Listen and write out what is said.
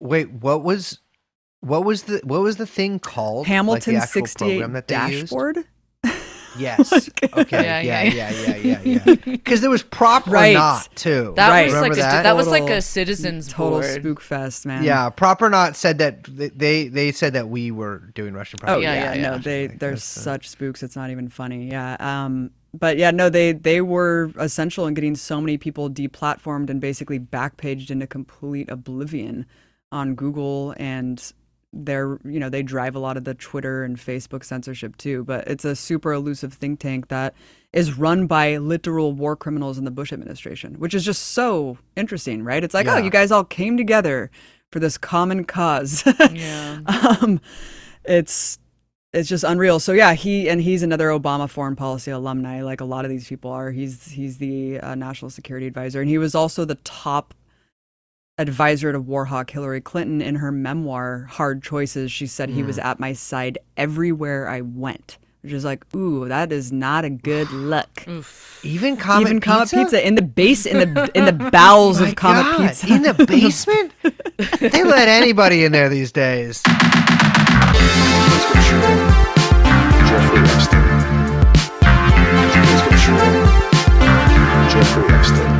Wait, what was what was the what was the thing called? Hamilton like 68 program that used? dashboard. Yes. Like- okay. Yeah, Yeah, yeah, yeah, yeah, yeah, yeah. Because there was prop Right. or not too. That Right. was Remember like a that? that was like a citizens Total board. spook fest, man. yeah, PropOrNot said that they they said that we were doing Russian Oh propaganda. yeah, Yeah, yeah, no, they they're such spooks. It's not even funny. Yeah. Um. But yeah, no, they they were essential in getting so many people deplatformed and basically backpaged into complete oblivion on Google and they're you know they drive a lot of the Twitter and Facebook censorship too. But it's a super elusive think tank that is run by literal war criminals in the Bush administration, which is just so interesting, right? It's like, oh, you guys all came together for this common cause. Yeah. um, it's it's just unreal. So yeah, he and he's another Obama foreign policy alumni, like a lot of these people are. He's he's the uh, national security advisor, and he was also the top advisor to Warhawk Hillary Clinton in her memoir Hard Choices, she said he was mm. at my side everywhere I went. Which is like, ooh, that is not a good look. Even Comet Even Comet Pizza? Pizza in the base in the in the bowels of Comet God. Pizza. In the basement? they let anybody in there these days. Jeffrey Epstein.